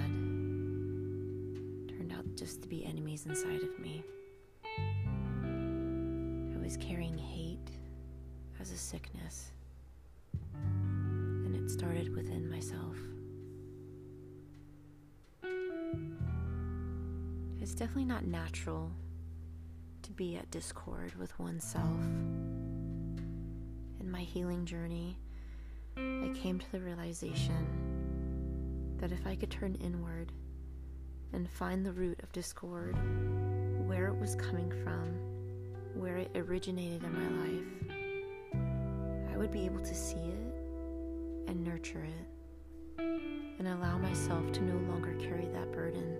had turned out just to be enemies inside of me. I was carrying hate as a sickness, and it started within myself. It's definitely not natural to be at discord with oneself. In my healing journey, I came to the realization that if I could turn inward and find the root of discord, where it was coming from, where it originated in my life, I would be able to see it and nurture it and allow myself to no longer carry that burden.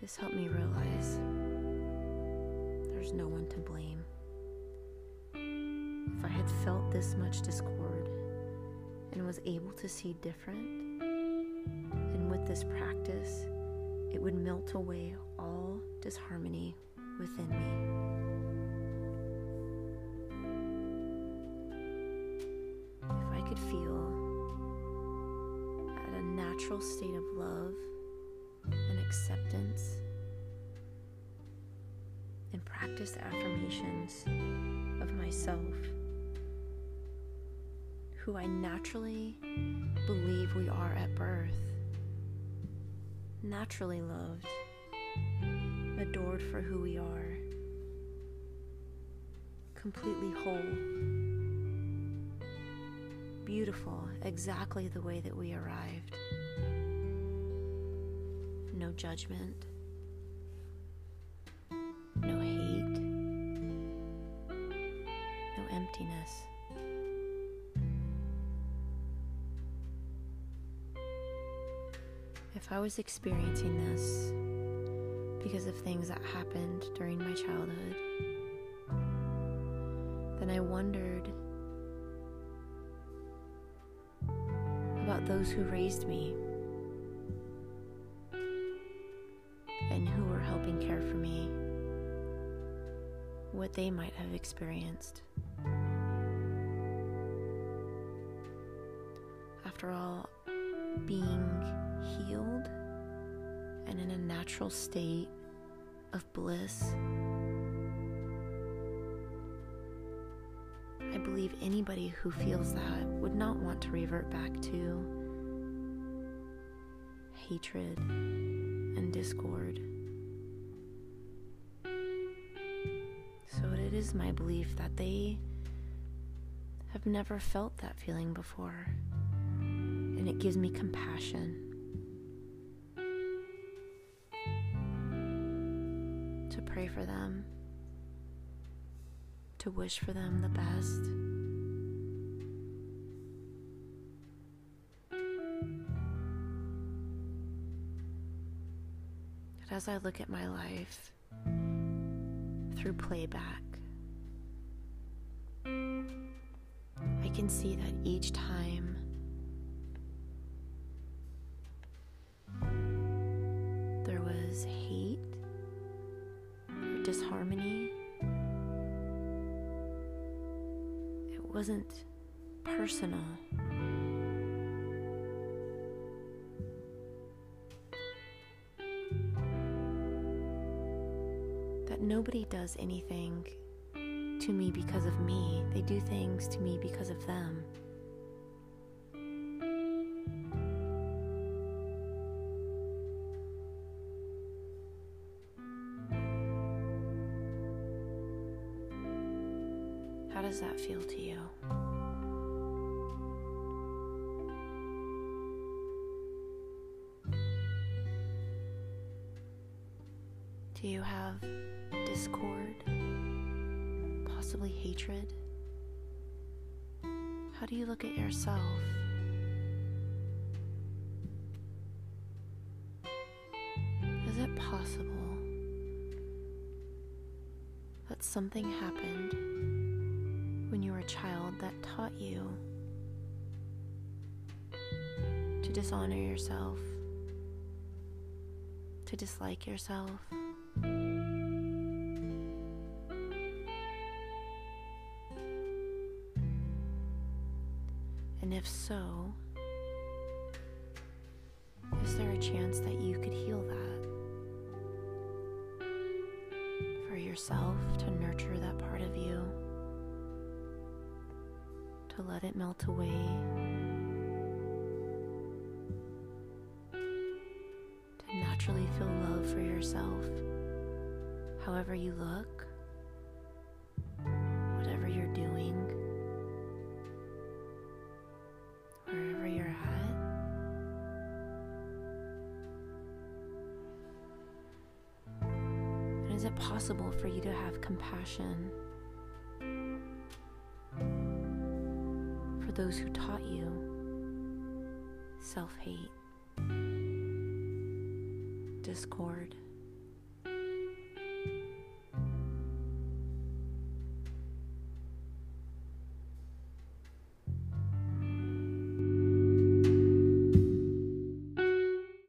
This helped me realize there's no one to blame. If I had felt this much discord was able to see different, and with this practice, it would melt away all disharmony within me. If I could feel at a natural state of love and acceptance and practice affirmations of myself, who I naturally believe we are at birth, naturally loved, adored for who we are, completely whole, beautiful exactly the way that we arrived. No judgment, no hate, no emptiness. If I was experiencing this because of things that happened during my childhood, then I wondered about those who raised me and who were helping care for me, what they might have experienced. After all, being healed and in a natural state of bliss, I believe anybody who feels that would not want to revert back to hatred and discord. So it is my belief that they have never felt that feeling before, and it gives me compassion. Pray for them, to wish for them the best. But as I look at my life through playback, I can see that each time there was hate disharmony, it wasn't personal. That nobody does anything to me because of me, they do things to me because of them. How does that feel to you? Do you have discord? Possibly hatred? How do you look at yourself? Is it possible that something happened child that taught you to dishonor yourself, to dislike yourself. And if so, is there a chance that you could heal that? For yourself to nurture that part of you to let it melt away. to Naturally feel love for yourself, however you look, whatever you're doing, wherever you're at. And is it possible for you to have compassion those who taught you self hate, discord?